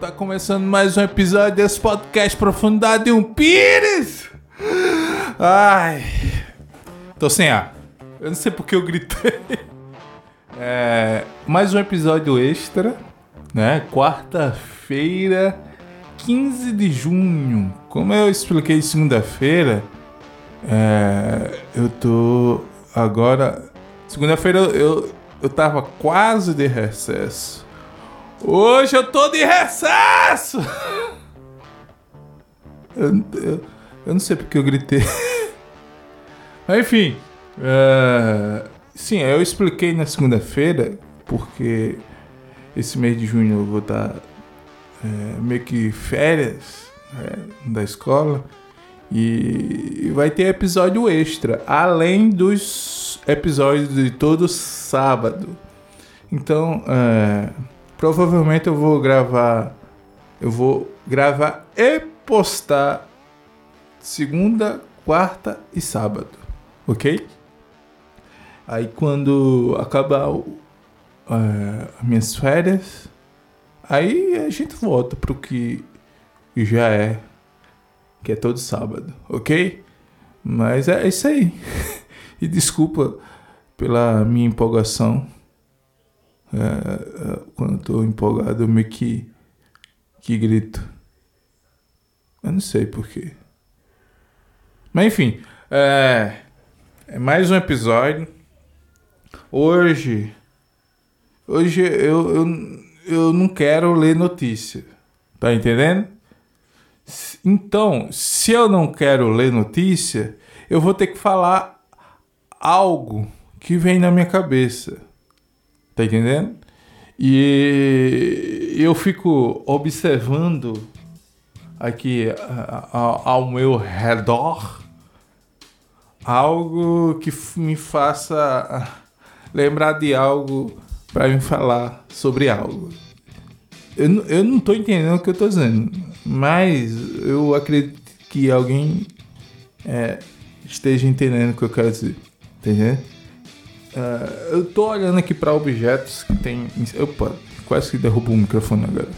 Tá começando mais um episódio desse podcast Profundidade de um Pires. Ai, tô sem ar. Eu não sei porque eu gritei. É, mais um episódio extra, né? Quarta-feira, 15 de junho. Como eu expliquei segunda-feira, é, eu tô agora. Segunda-feira eu, eu tava quase de recesso. Hoje eu tô de recesso! Eu, eu, eu não sei porque eu gritei. Mas enfim. é, sim, eu expliquei na segunda-feira, porque esse mês de junho eu vou estar é, meio que férias né, da escola. E vai ter episódio extra, além dos episódios de todo sábado. Então, é, provavelmente eu vou gravar. Eu vou gravar e postar segunda, quarta e sábado, ok? Aí quando acabar as minhas férias, aí a gente volta pro que já é, que é todo sábado, ok? Mas é isso aí. e desculpa pela minha empolgação. É, é, quando eu tô empolgado, eu meio que, que grito. Eu não sei porquê. Mas enfim, é, é mais um episódio. Hoje, hoje eu, eu, eu não quero ler notícia. Tá entendendo? Então, se eu não quero ler notícia, eu vou ter que falar algo que vem na minha cabeça. Tá entendendo? E eu fico observando aqui ao meu redor algo que me faça lembrar de algo para me falar sobre algo. Eu, eu não tô entendendo o que eu tô dizendo, mas eu acredito que alguém é, esteja entendendo o que eu quero dizer. Tá? Ah, eu tô olhando aqui para objetos que tem. Opa, quase que derrubou o microfone agora.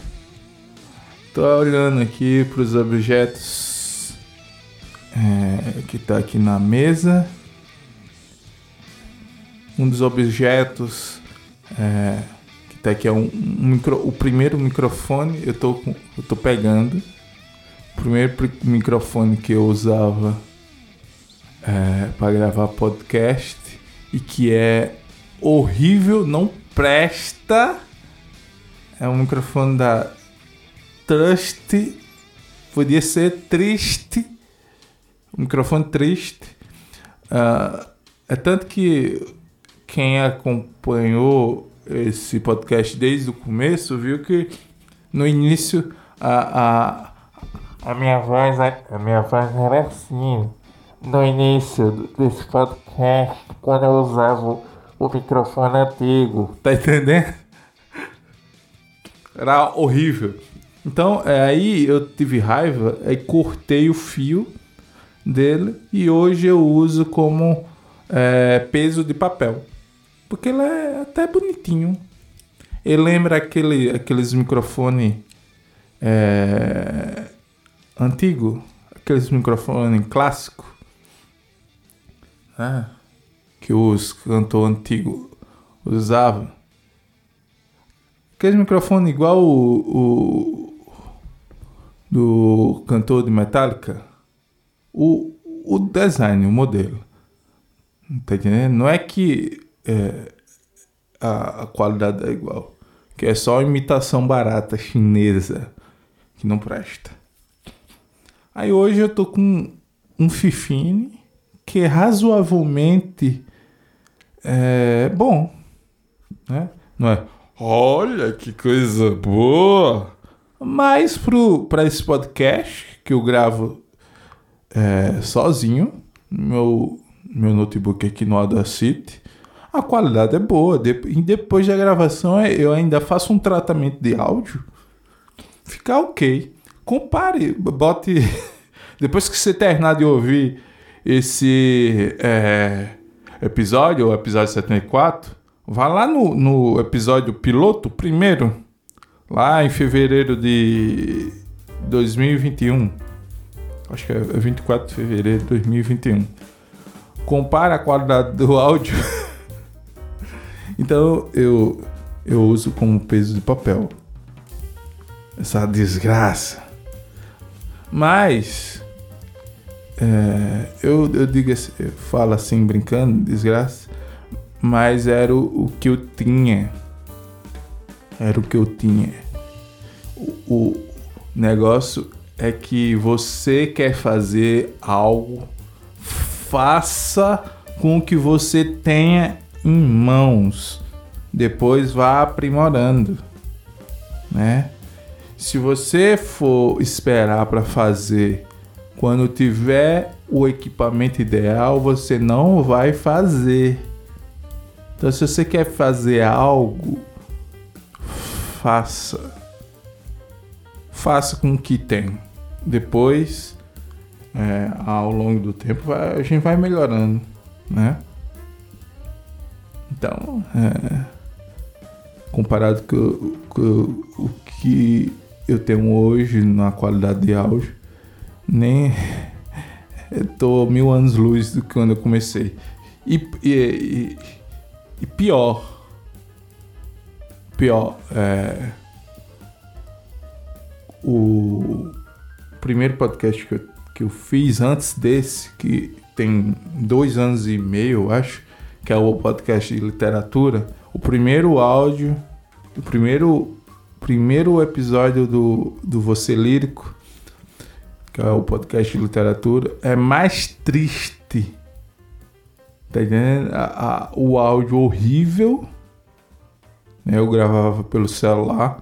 Tô olhando aqui para os objetos é, que tá aqui na mesa. Um dos objetos é, que tá aqui é um, um micro, o primeiro microfone. Eu tô, eu tô pegando. O primeiro pri- microfone que eu usava é, para gravar podcast e que é horrível, não presta. É um microfone da Trust. Podia ser triste. Um microfone triste. Ah, é tanto que quem acompanhou esse podcast desde o começo viu que no início a, a, A minha voz, a minha voz era assim. No início desse podcast, quando eu usava o, microfone antigo. Tá entendendo? Era horrível. Então, é, aí eu tive raiva, aí cortei o fio dele e hoje eu uso como é, peso de papel. Porque ele é até bonitinho. Ele lembra aquele, aqueles microfones é, antigo, aqueles microfones clássicos, né? que os cantores antigos usavam. Aqueles microfones igual o, o do cantor de Metallica. O, o design, o modelo. Tá? Não é que é, a, a qualidade é igual. Que é só imitação barata chinesa que não presta. Aí hoje eu tô com um Fifine que é razoavelmente é, bom. Né? Não é? Olha que coisa boa! Mas para esse podcast que eu gravo é, sozinho, meu, meu notebook aqui no Audacity, a qualidade é boa. De- e depois da gravação eu ainda faço um tratamento de áudio, fica ok. Compare, bote. Depois que você terminar de ouvir esse é, episódio, o episódio 74, vá lá no, no episódio piloto primeiro lá em fevereiro de 2021. Acho que é 24 de fevereiro de 2021. Compara a qualidade do áudio. então eu, eu uso como peso de papel. Essa desgraça. Mas é, eu, eu digo assim, eu falo assim brincando, desgraça, mas era o, o que eu tinha. Era o que eu tinha. O, o negócio é que você quer fazer algo, faça com o que você tenha em mãos. Depois vá aprimorando, né? Se você for esperar para fazer quando tiver o equipamento ideal, você não vai fazer. Então, se você quer fazer algo, faça. Faça com o que tem. Depois, é, ao longo do tempo, a gente vai melhorando, né? Então, é, comparado com, com o que eu tenho hoje na qualidade de áudio, nem tô mil anos luz do que quando eu comecei. E, e, e, e pior, pior, é, o primeiro podcast que eu, que eu fiz antes desse, que tem dois anos e meio, eu acho, que é o podcast de literatura, o primeiro áudio, o primeiro primeiro episódio do, do Você Lírico, que é o podcast de literatura, é mais triste. Tá entendendo? A, a, o áudio horrível. Né? Eu gravava pelo celular.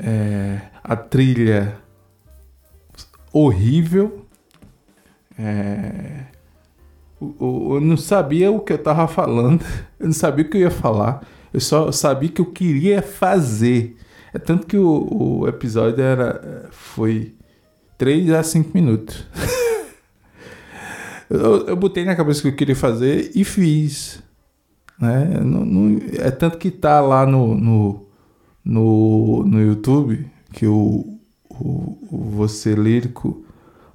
É, a trilha horrível. É, eu, eu não sabia o que eu tava falando. Eu não sabia o que eu ia falar. Eu só sabia que eu queria fazer. É tanto que o, o episódio era foi 3 a 5 minutos. eu, eu botei na cabeça que eu queria fazer e fiz. Né? Não, não, é tanto que tá lá no, no, no, no YouTube que o, o, o Você Lírico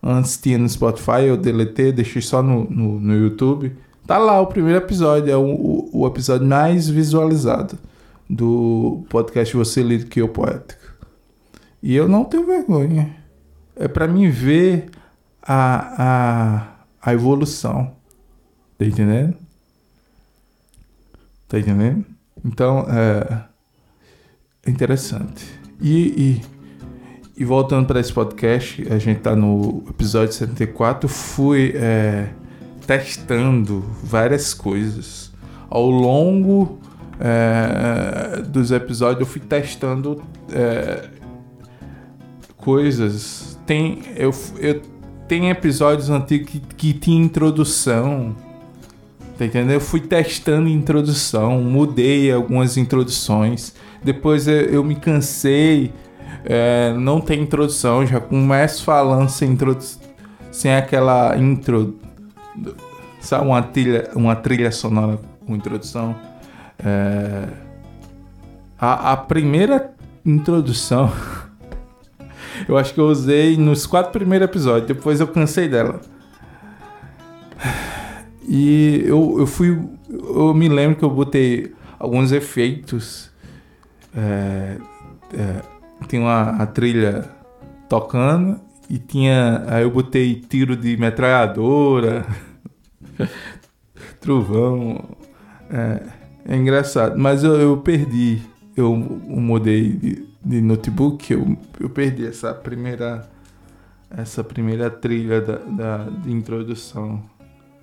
antes tinha no Spotify, eu deletei, deixei só no, no, no YouTube. Tá lá o primeiro episódio, é o, o, o episódio mais visualizado do podcast Você Lírico e Eu Poético. E eu não tenho vergonha. É para mim ver a, a, a evolução. Tá entendendo? Tá entendendo? Então, é, é interessante. E, e, e voltando para esse podcast, a gente tá no episódio 74. Fui é, testando várias coisas ao longo é, dos episódios eu fui testando é, coisas. Tem, eu, eu tem episódios antigos que, que tinha introdução. Tá entendendo? Eu fui testando introdução, mudei algumas introduções. Depois eu, eu me cansei, é, não tem introdução, já começo falando sem sem aquela intro, sabe, uma trilha, uma trilha sonora com introdução. É, a, a primeira introdução eu acho que eu usei nos quatro primeiros episódios, depois eu cansei dela. E eu, eu fui. Eu me lembro que eu botei alguns efeitos. É, é, tem uma a trilha tocando e tinha. Aí eu botei tiro de metralhadora, trovão. É, é engraçado, mas eu, eu perdi. Eu, eu mudei de, de, notebook, eu, eu perdi essa primeira essa primeira trilha da, da de introdução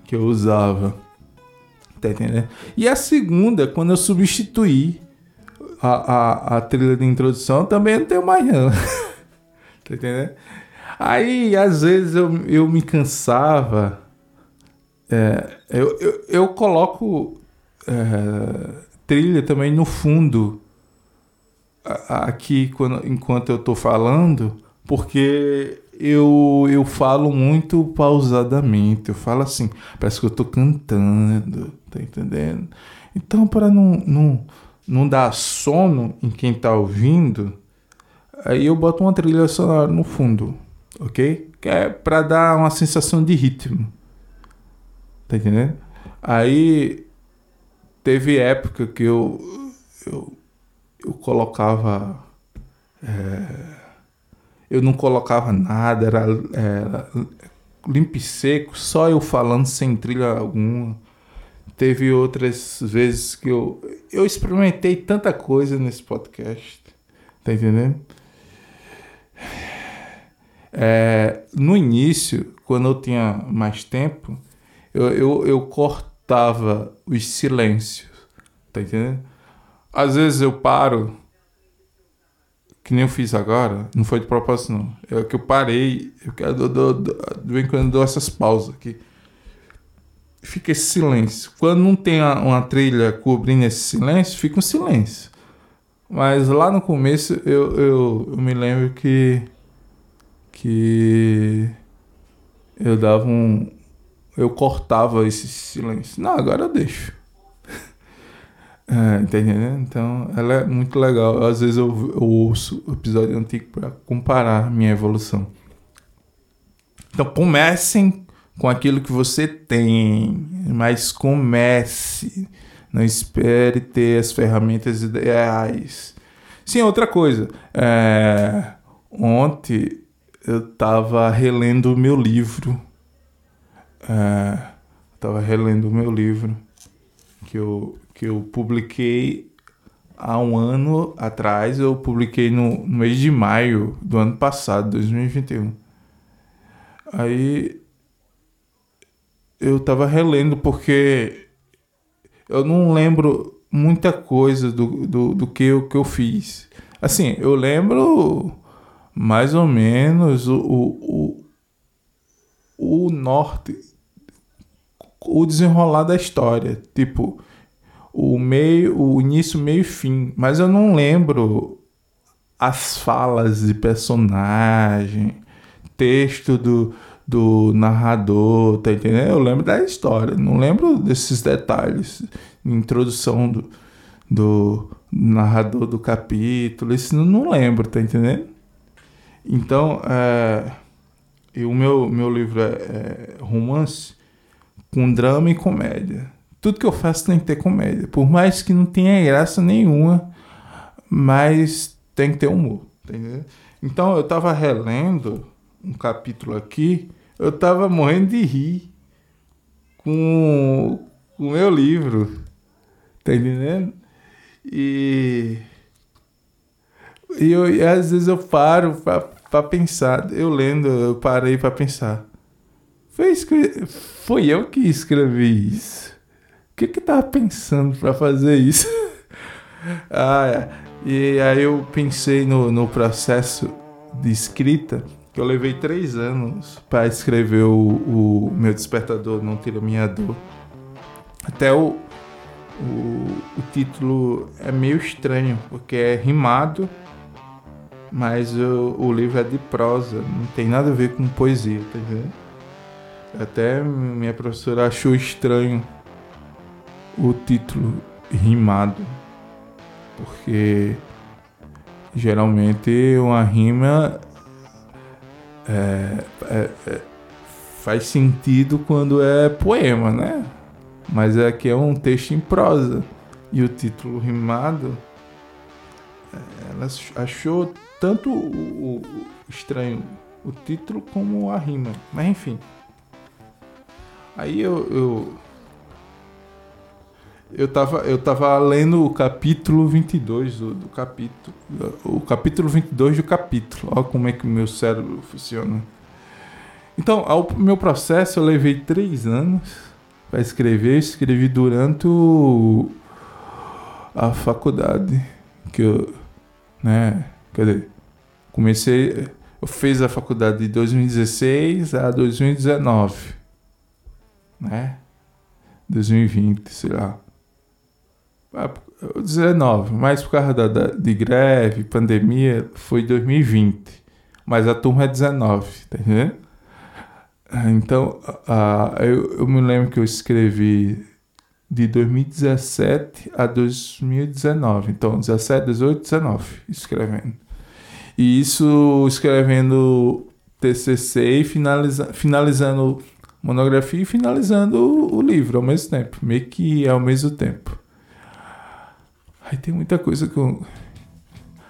que eu usava. Tá entendendo? E a segunda, quando eu substituí a, a, a trilha de introdução, também não tenho mais não. tá entendendo? Aí, às vezes, eu, eu me cansava. É, eu, eu, eu coloco é, trilha também no fundo aqui quando, enquanto eu estou falando, porque eu, eu falo muito pausadamente. Eu falo assim, parece que eu estou cantando, tá entendendo? Então, para não, não, não dar sono em quem está ouvindo, Aí eu boto uma trilha sonora no fundo, ok? Que é pra dar uma sensação de ritmo. Tá entendendo? Aí teve época que eu, eu, eu colocava. É, eu não colocava nada, era, era limpo e seco, só eu falando sem trilha alguma. Teve outras vezes que eu, eu experimentei tanta coisa nesse podcast, tá entendendo? É, no início, quando eu tinha mais tempo, eu, eu, eu cortava os silêncios, tá entendendo? Às vezes eu paro, que nem eu fiz agora, não foi de propósito não, é que eu parei, eu quero, do, do, do, em quando eu dou essas pausas aqui. Fica esse silêncio. Quando não tem uma trilha cobrindo esse silêncio, fica um silêncio. Mas lá no começo eu, eu, eu me lembro que que eu dava um. Eu cortava esse silêncio. Não, agora eu deixo. É, entendendo? Então, ela é muito legal. Às vezes eu, eu ouço o episódio antigo para comparar minha evolução. Então, comecem com aquilo que você tem, mas comece. Não espere ter as ferramentas ideais. Sim, outra coisa. É, ontem eu estava relendo o meu livro. É, estava relendo o meu livro que eu, que eu publiquei há um ano atrás. Eu publiquei no, no mês de maio do ano passado, 2021. Aí eu estava relendo porque eu não lembro muita coisa do, do, do que, eu, que eu fiz. Assim, eu lembro mais ou menos o, o, o, o norte, o desenrolar da história. Tipo, o meio, o início, meio e fim. Mas eu não lembro as falas de personagem, texto do, do narrador, tá entendendo? Eu lembro da história, não lembro desses detalhes. Introdução do, do narrador do capítulo, isso não, lembro, tá entendendo? Então, é, e o meu, meu livro é, é, romance com drama e comédia. Tudo que eu faço tem que ter comédia. Por mais que não tenha graça nenhuma, mas tem que ter humor. Entendeu? Então eu tava relendo um capítulo aqui, eu tava morrendo de rir com o meu livro. Tá entendendo? E e, eu, e às vezes eu paro pra, pra pensar. Eu lendo, eu parei pra pensar. Foi, foi eu que escrevi isso. Que que tava pensando pra fazer isso? ah, é. E aí eu pensei no, no processo de escrita, que eu levei três anos para escrever o, o Meu Despertador Não Tira Minha Dor. Até o, o, o título é meio estranho, porque é rimado mas o, o livro é de prosa, não tem nada a ver com poesia, tá vendo? Até minha professora achou estranho o título rimado, porque geralmente uma rima é, é, é, faz sentido quando é poema, né? Mas aqui é um texto em prosa e o título rimado ela achou tanto o, o, estranho o título como a rima. Mas enfim. Aí eu, eu eu tava, eu tava lendo o capítulo 22 do, do capítulo. O capítulo 22 do capítulo. Olha como é que o meu cérebro funciona. Então, ao meu processo eu levei três anos para escrever. escrevi durante o, a faculdade. Que eu, né? Quer dizer, comecei, eu fiz a faculdade de 2016 a 2019, né? 2020, sei lá. 19, mas por causa da, da, de greve, pandemia, foi 2020. Mas a turma é 19, tá entendendo? Então, uh, eu, eu me lembro que eu escrevi de 2017 a 2019. Então, 17, 18, 19, escrevendo. E isso escrevendo TCC e finaliza, finalizando monografia e finalizando o livro ao mesmo tempo, meio que ao mesmo tempo. Aí tem muita coisa que eu...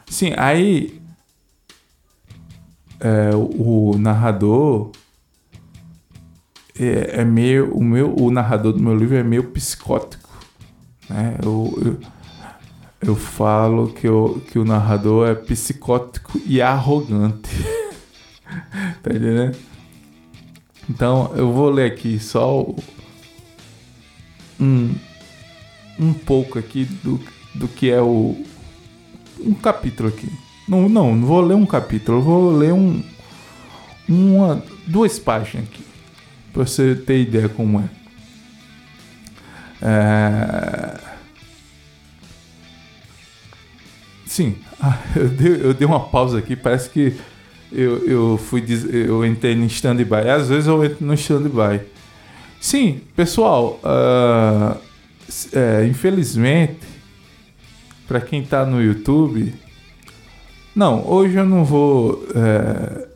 Sim, aí é, o, o narrador é, é, meio o meu o narrador do meu livro é meio psicótico, né? Eu, eu, eu falo que, eu, que o narrador é psicótico e arrogante. tá entendendo? Então eu vou ler aqui só um, um pouco aqui do, do que é o um capítulo aqui. Não, não, não vou ler um capítulo, vou ler um uma duas páginas aqui para você ter ideia como é. é... Sim, eu dei, eu dei uma pausa aqui, parece que eu, eu fui eu entrei no stand-by. Às vezes eu entro no stand-by. Sim, pessoal, uh, é, infelizmente, para quem está no YouTube, não, hoje eu não vou é,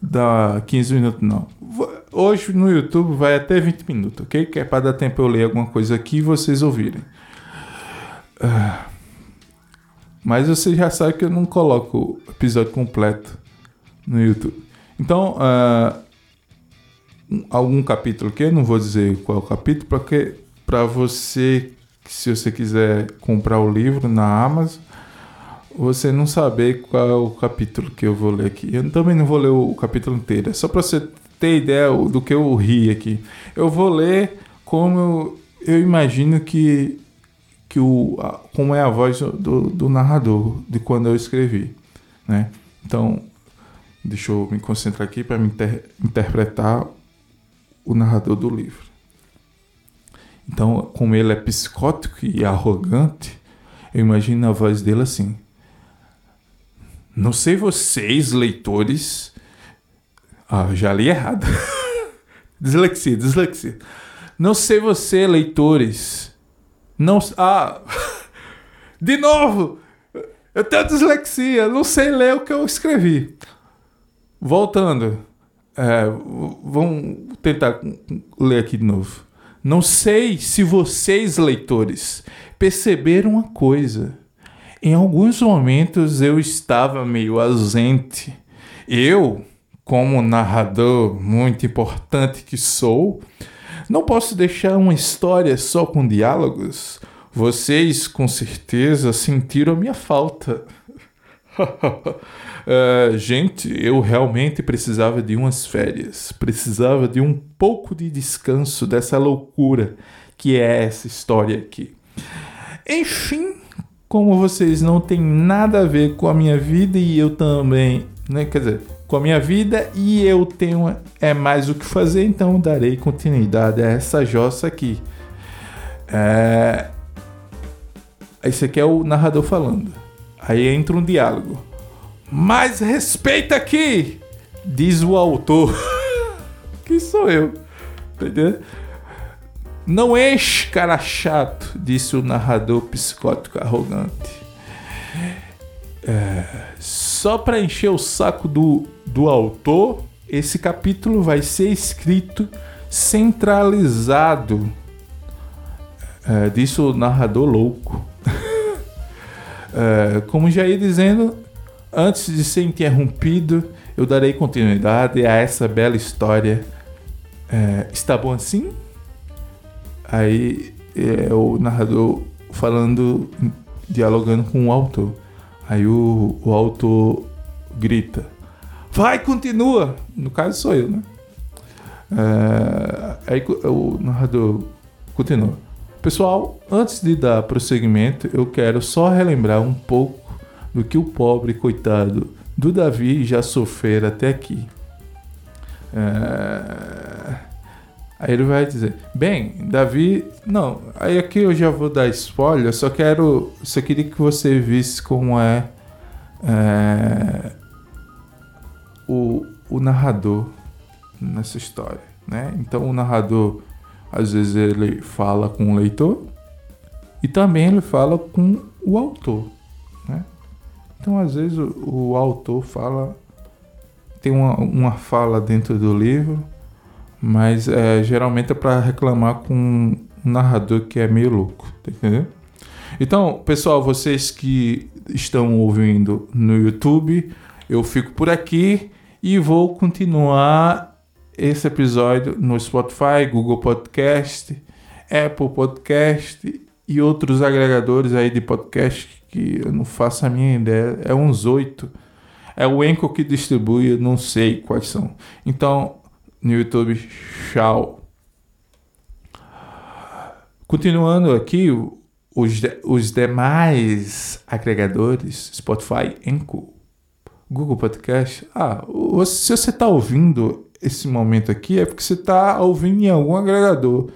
dar 15 minutos, não. Hoje no YouTube vai até 20 minutos, ok? Que é para dar tempo eu ler alguma coisa aqui e vocês ouvirem. Uh, mas vocês já sabem que eu não coloco o episódio completo no YouTube. Então, uh, algum capítulo que eu não vou dizer qual é o capítulo, porque para você, se você quiser comprar o livro na Amazon, você não saber qual é o capítulo que eu vou ler aqui. Eu também não vou ler o capítulo inteiro, é só para você ter ideia do que eu ri aqui. Eu vou ler como eu, eu imagino que, que o, como é a voz do, do narrador de quando eu escrevi, né? Então, Deixa eu me concentrar aqui para inter interpretar o narrador do livro. Então, como ele é psicótico e arrogante, eu imagino a voz dele assim. Não sei vocês, leitores. Ah, já li errado. dislexia, dislexia. Não sei você, leitores. Não. Ah! De novo! Eu tenho dislexia, não sei ler o que eu escrevi. Voltando, é, vamos tentar ler aqui de novo. Não sei se vocês, leitores, perceberam uma coisa. Em alguns momentos eu estava meio ausente. Eu, como narrador muito importante que sou, não posso deixar uma história só com diálogos. Vocês com certeza sentiram a minha falta. Uh, gente, eu realmente precisava de umas férias, precisava de um pouco de descanso dessa loucura que é essa história aqui. Enfim, como vocês não têm nada a ver com a minha vida e eu também, né, quer dizer, com a minha vida e eu tenho é mais o que fazer, então darei continuidade a essa jossa aqui. É... Esse aqui é o narrador falando. Aí entra um diálogo. Mais respeita aqui, diz o autor. que sou eu. Entendeu? Não enche, cara chato, disse o narrador psicótico arrogante. É, só para encher o saco do, do autor, esse capítulo vai ser escrito centralizado. É, disse o narrador louco. É, como já ia dizendo, Antes de ser interrompido, eu darei continuidade a essa bela história. É, está bom assim? Aí é, o narrador falando, dialogando com o autor. Aí o, o autor grita: Vai, continua! No caso sou eu, né? É, aí o narrador continua. Pessoal, antes de dar prosseguimento, eu quero só relembrar um pouco do que o pobre coitado do Davi já sofrera até aqui. É... Aí ele vai dizer: Bem, Davi. Não, aí aqui eu já vou dar spoiler, só quero. Só queria que você visse como é, é o, o narrador nessa história. Né? Então o narrador, às vezes, ele fala com o leitor e também ele fala com o autor. Né? Então, às vezes, o, o autor fala. Tem uma, uma fala dentro do livro, mas é, geralmente é para reclamar com um narrador que é meio louco, tá entendendo? Então, pessoal, vocês que estão ouvindo no YouTube, eu fico por aqui e vou continuar esse episódio no Spotify, Google Podcast, Apple Podcast e outros agregadores aí de podcast que eu não faço a minha ideia. É uns oito. É o Enco que distribui, eu não sei quais são. Então, no YouTube, tchau. Continuando aqui, os, de, os demais agregadores, Spotify, Enco, Google Podcast. Ah, se você está ouvindo esse momento aqui, é porque você está ouvindo em algum agregador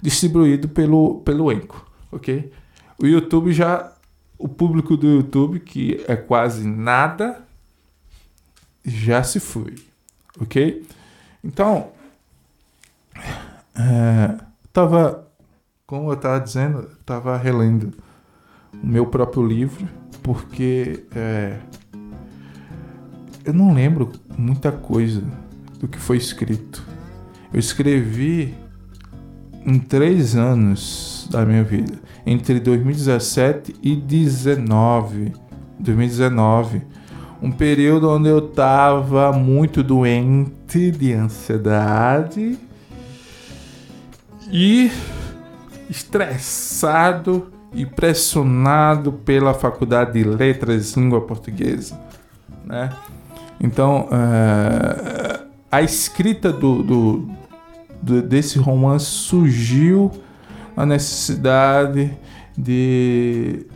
distribuído pelo, pelo Enco, ok? O YouTube já o público do YouTube, que é quase nada, já se foi, ok? Então, é, tava, como eu estava dizendo, estava relendo o meu próprio livro, porque é, eu não lembro muita coisa do que foi escrito. Eu escrevi em três anos da minha vida entre 2017 e 2019. 2019. Um período onde eu estava muito doente de ansiedade e estressado e pressionado pela Faculdade de Letras Língua Portuguesa. Né? Então, uh, a escrita do, do, do, desse romance surgiu a necessidade de,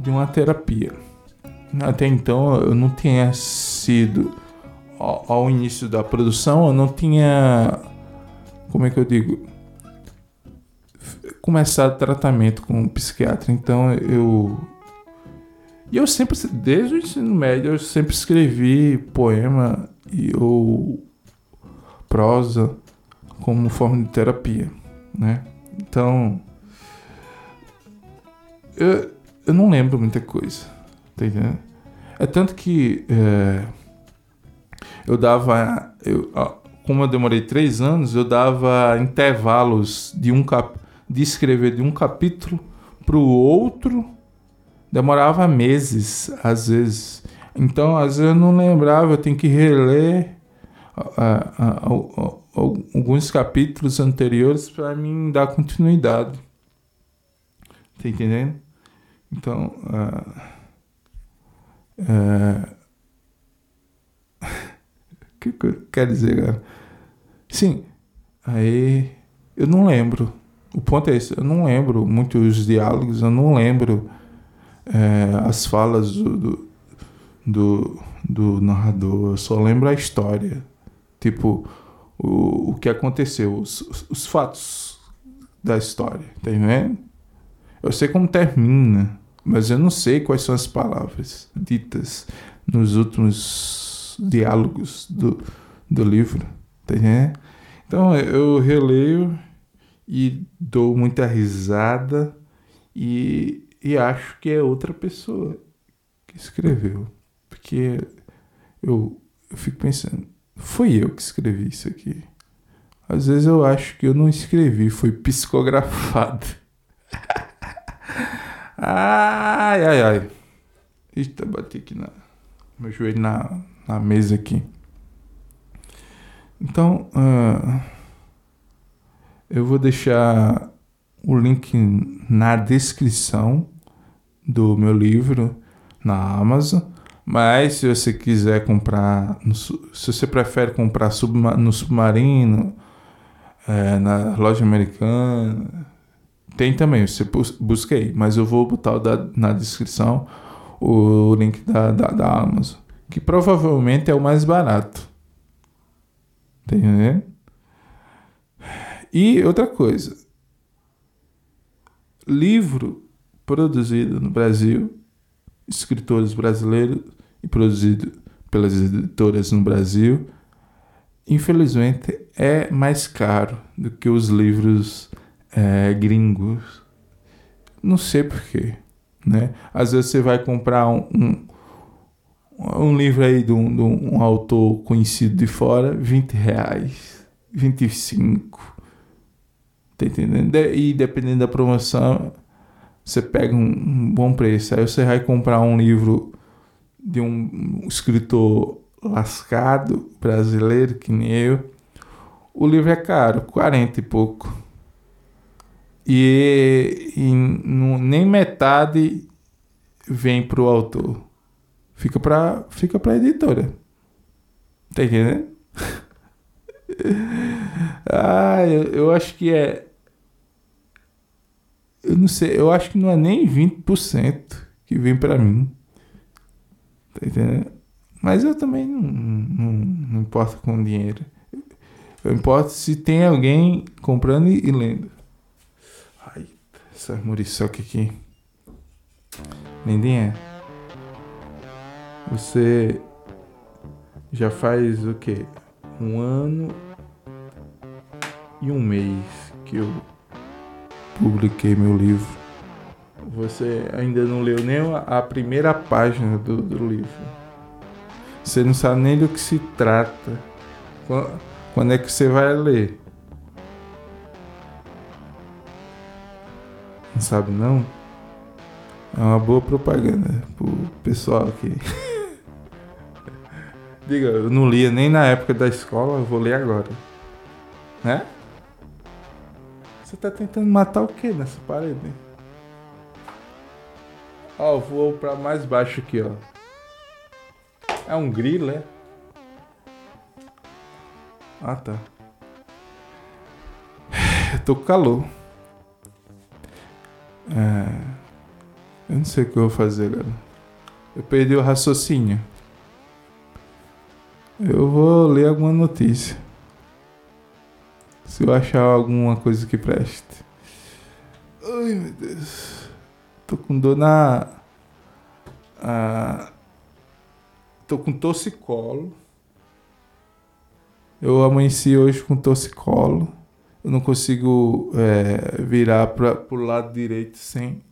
de uma terapia. Até então eu não tinha sido, ao, ao início da produção, eu não tinha, como é que eu digo, começado tratamento com um psiquiatra. Então eu. E eu sempre, desde o ensino médio, eu sempre escrevi poema e, ou prosa como forma de terapia, né? Então. Eu, eu não lembro muita coisa. Tá entendendo? É tanto que. É, eu dava. Eu, como eu demorei três anos, eu dava intervalos de um cap, de escrever de um capítulo para o outro. Demorava meses, às vezes. Então, às vezes eu não lembrava, eu tenho que reler alguns capítulos anteriores para mim dar continuidade. Tá entendendo? Então, o que, que eu quero dizer, cara? Sim, aí eu não lembro. O ponto é esse, eu não lembro muito os diálogos, eu não lembro é, as falas do, do, do, do narrador, eu só lembro a história. Tipo, o, o que aconteceu, os, os fatos da história, tá vendo? Eu sei como termina, mas eu não sei quais são as palavras ditas nos últimos diálogos do, do livro, tá vendo? Então eu releio e dou muita risada e, e acho que é outra pessoa que escreveu. Porque eu, eu fico pensando, foi eu que escrevi isso aqui. Às vezes eu acho que eu não escrevi, foi psicografado. ai, ai, ai. Eita, bati aqui na. Meu joelho na, na mesa aqui. Então, uh, eu vou deixar o link na descrição do meu livro na Amazon. Mas se você quiser comprar, se você prefere comprar no submarino, é, na loja americana, tem também, você aí. Mas eu vou botar na descrição o link da, da, da Amazon, que provavelmente é o mais barato. Tá entendendo? E outra coisa, livro produzido no Brasil, escritores brasileiros e produzido pelas editoras no Brasil, infelizmente é mais caro do que os livros é, gringos. Não sei porquê. Né? Às vezes você vai comprar um, um, um livro aí de um, de um autor conhecido de fora, 20 reais, 25. Tá entendendo? E dependendo da promoção, você pega um, um bom preço. Aí você vai comprar um livro de um escritor lascado, brasileiro, que nem eu. O livro é caro, 40 e pouco. E, e no, nem metade vem pro autor. Fica pra, fica pra editora. Tá entendendo? ah, eu, eu acho que é. Eu não sei, eu acho que não é nem 20% que vem pra mim. Tá entendendo? Mas eu também não, não, não importo com dinheiro. Eu importo se tem alguém comprando e, e lendo. Ai, essa muriçoca aqui. Lindinha. Você já faz o que? Um ano e um mês que eu publiquei meu livro. Você ainda não leu nem a primeira página do, do livro. Você não sabe nem do que se trata. Quando é que você vai ler? Não sabe não? É uma boa propaganda pro pessoal aqui. Diga, eu não lia nem na época da escola, eu vou ler agora. Né? Você tá tentando matar o que nessa parede? Ó, eu vou pra mais baixo aqui, ó. É um grilo, é? Ah, tá. Eu tô com calor. É... Eu não sei o que eu vou fazer agora. Eu perdi o raciocínio. Eu vou ler alguma notícia. Se eu achar alguma coisa que preste. Ai meu Deus. Tô com dor na. Ah, tô com torcicolo. Eu amanheci hoje com torcicolo. Eu não consigo é, virar para pro lado direito sem,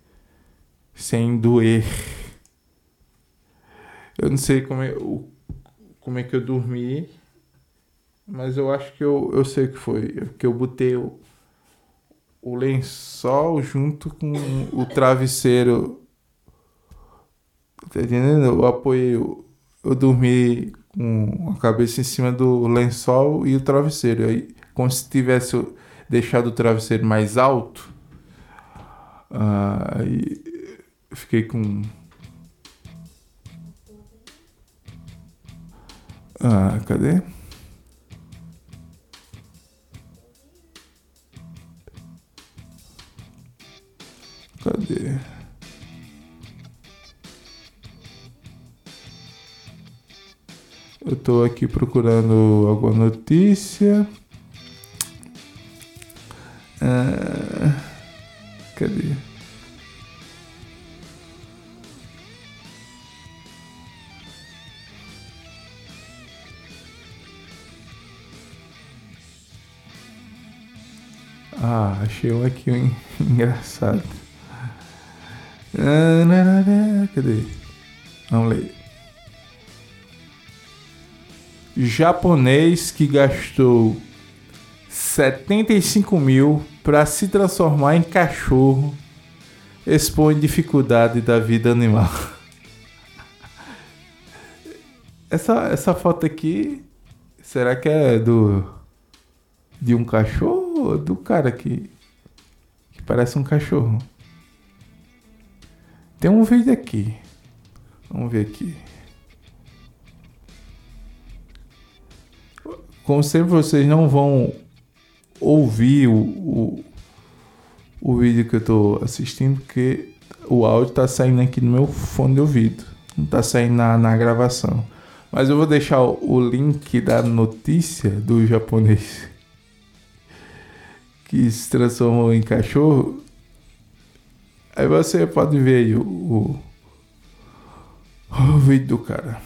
sem doer. Eu não sei como é, o, como é que eu dormi, mas eu acho que eu, eu sei o que foi. Que eu botei o, o lençol junto com o travesseiro. Tá entendendo? Eu apoiei, eu, eu dormi com a cabeça em cima do lençol e o travesseiro. Aí, como se tivesse deixado o travesseiro mais alto. Ah, aí fiquei com. Ah, cadê? Cadê? Eu estou aqui procurando alguma notícia. Ah, cadê? Ah, achei um aqui um engraçado. Cadê? Vamos ler japonês que gastou 75 mil para se transformar em cachorro expõe dificuldade da vida animal. Essa, essa foto aqui, será que é do de um cachorro ou do cara que, que parece um cachorro? Tem um vídeo aqui. Vamos ver aqui. Como sempre, vocês não vão ouvir o, o, o vídeo que eu estou assistindo, porque o áudio está saindo aqui no meu fone de ouvido, não está saindo na, na gravação. Mas eu vou deixar o, o link da notícia do japonês que se transformou em cachorro. Aí você pode ver aí o, o, o vídeo do cara.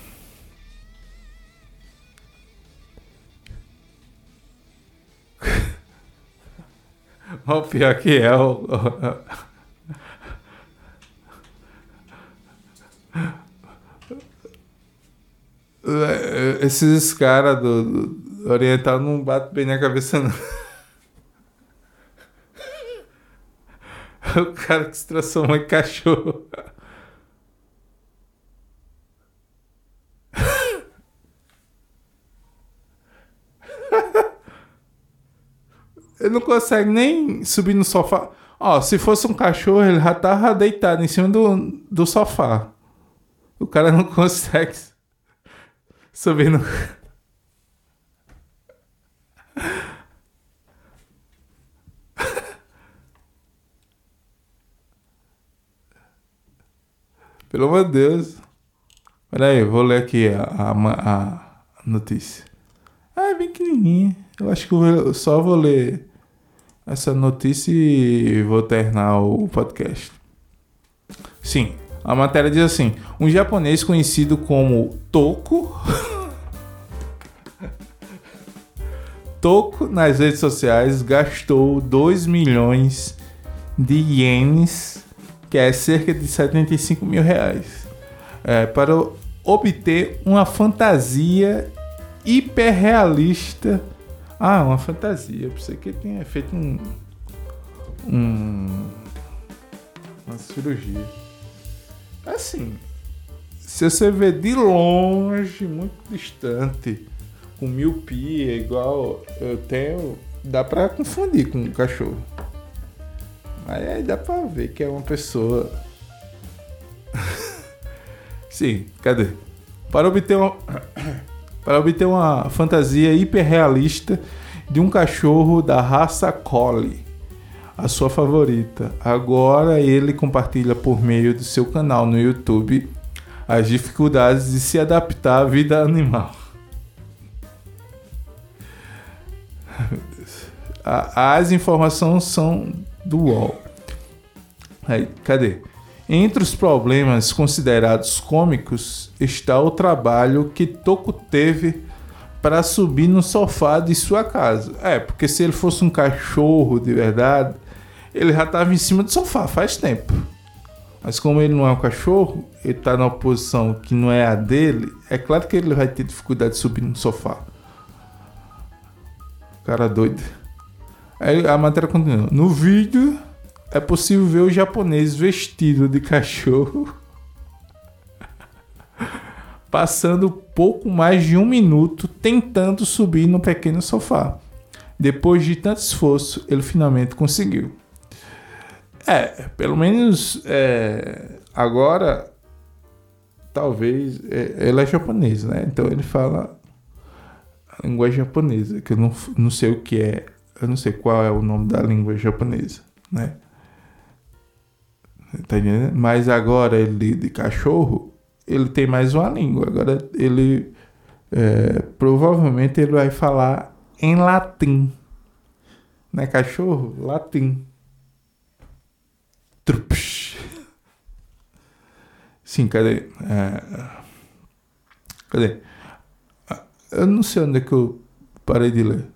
O pior que é o. esses caras do, do oriental não batem bem na cabeça, não. o cara que se transformou em cachorro. Ele não consegue nem subir no sofá. Ó, se fosse um cachorro, ele já tava deitado em cima do, do sofá. O cara não consegue subir no. Pelo amor de Deus. Peraí, vou ler aqui a, a, a notícia. Ah, é bem pequenininha. Eu acho que eu só vou ler essa notícia e vou terminar o podcast. Sim, a matéria diz assim: um japonês conhecido como Toko. Toko nas redes sociais gastou 2 milhões de ienes, que é cerca de 75 mil reais, é, para obter uma fantasia hiperrealista. Ah, uma fantasia. Eu pensei que tinha feito um, um uma cirurgia. Assim, se você vê de longe, muito distante, com miopia, igual eu tenho, dá pra confundir com um cachorro. Mas aí dá pra ver que é uma pessoa. Sim, cadê? Para obter uma. para obter uma fantasia hiperrealista de um cachorro da raça Collie, a sua favorita. Agora ele compartilha por meio do seu canal no YouTube as dificuldades de se adaptar à vida animal. As informações são do UOL. Aí, cadê? Entre os problemas considerados cômicos está o trabalho que Toco teve para subir no sofá de sua casa. É, porque se ele fosse um cachorro de verdade, ele já estava em cima do sofá faz tempo. Mas como ele não é um cachorro, ele está numa posição que não é a dele, é claro que ele vai ter dificuldade de subir no sofá. Cara doido. Aí a matéria continua. No vídeo é possível ver o japonês vestido de cachorro passando pouco mais de um minuto tentando subir no pequeno sofá. Depois de tanto esforço, ele finalmente conseguiu. É, pelo menos é, agora, talvez, é, ele é japonês, né? Então ele fala a língua japonesa, que eu não, não sei o que é, eu não sei qual é o nome da língua japonesa, né? Tá entendendo? Mas agora ele de cachorro, ele tem mais uma língua. Agora ele é, provavelmente ele vai falar em latim. Né, cachorro? Latim. Trups. Sim, cadê? É, cadê? Eu não sei onde é que eu parei de ler.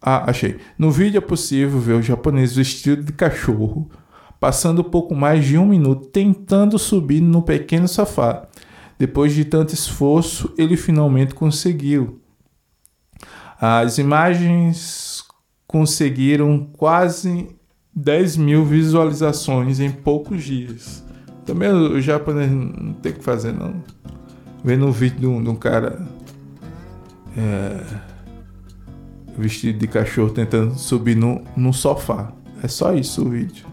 Ah, achei. No vídeo é possível ver o japonês vestido de cachorro, passando pouco mais de um minuto tentando subir no pequeno sofá. Depois de tanto esforço, ele finalmente conseguiu. As imagens conseguiram quase 10 mil visualizações em poucos dias. Também o japonês não tem o que fazer, não. Vendo um vídeo de um, de um cara. É vestido de cachorro tentando subir no, no sofá. É só isso o vídeo.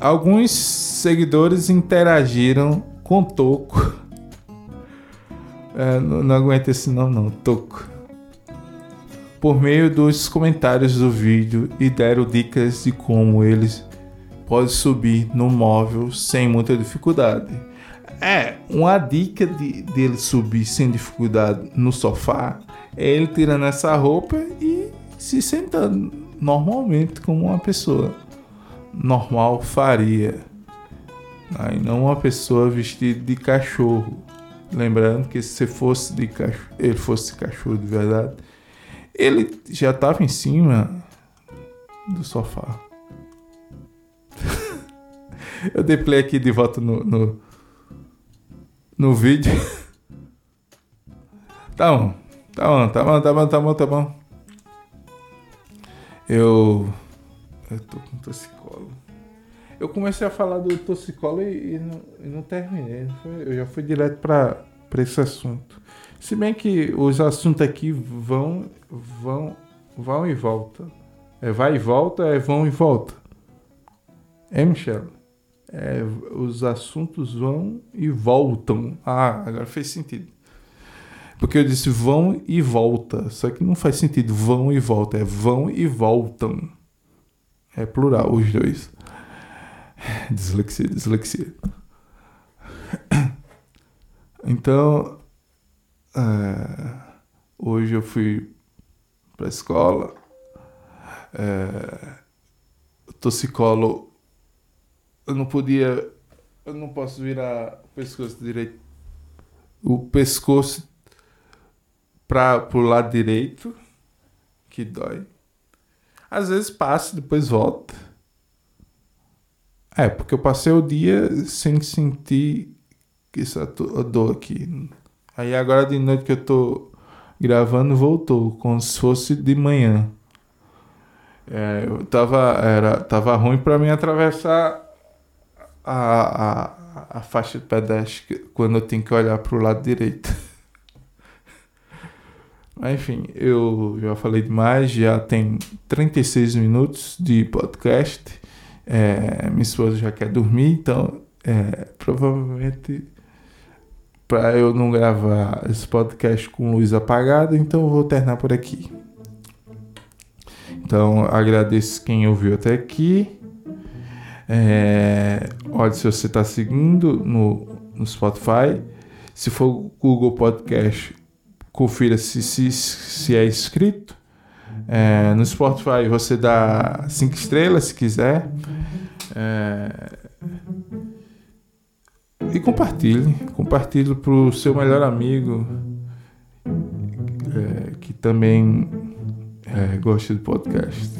Alguns seguidores interagiram com Toco. É, não, não aguento esse nome não, Toco. Por meio dos comentários do vídeo e deram dicas de como eles podem subir no móvel sem muita dificuldade. É, uma dica de dele subir sem dificuldade no sofá é ele tirando essa roupa e se sentando normalmente como uma pessoa normal faria. Aí não uma pessoa vestida de cachorro. Lembrando que se fosse de cachorro, ele fosse cachorro de verdade, ele já estava em cima do sofá. Eu dei play aqui de volta no, no no vídeo. tá bom, tá bom, tá bom, tá bom, tá bom, tá bom. Eu. Eu tô com toxicolo. Eu comecei a falar do toxicolo e, e, não, e não, terminei. Não foi, eu já fui direto pra, pra esse assunto. Se bem que os assuntos aqui vão, vão, vão e volta. É vai e volta, é vão e volta. É, Michel? É, os assuntos vão e voltam. Ah, agora fez sentido. Porque eu disse vão e volta. Só que não faz sentido vão e volta. É vão e voltam. É plural, os dois. Dislexia, dislexia. Então, é, hoje eu fui para a escola. É, o eu não podia, eu não posso virar o pescoço direito, o pescoço para o lado direito, que dói. Às vezes passa, depois volta. É, porque eu passei o dia sem sentir essa dor aqui. Aí agora de noite que eu tô gravando voltou, como se fosse de manhã. É, eu tava, era, tava ruim para mim atravessar a, a, a faixa de pedestre quando eu tenho que olhar pro lado direito. Mas enfim, eu já falei demais, já tem 36 minutos de podcast. É, minha esposa já quer dormir, então é, provavelmente para eu não gravar esse podcast com luz apagada, então eu vou terminar por aqui. Então agradeço quem ouviu até aqui. É, olha se você está seguindo no, no Spotify. Se for Google Podcast, confira se, se, se é inscrito. É, no Spotify você dá cinco estrelas se quiser. É, e compartilhe. Compartilhe para o seu melhor amigo é, que também é, gosta de podcast.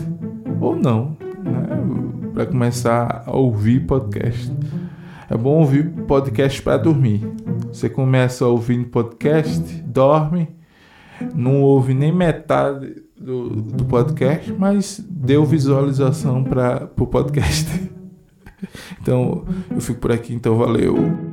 Ou não, né? Para começar a ouvir podcast. É bom ouvir podcast para dormir. Você começa ouvindo podcast, dorme, não ouve nem metade do, do podcast, mas deu visualização para o podcast. então, eu fico por aqui, então valeu.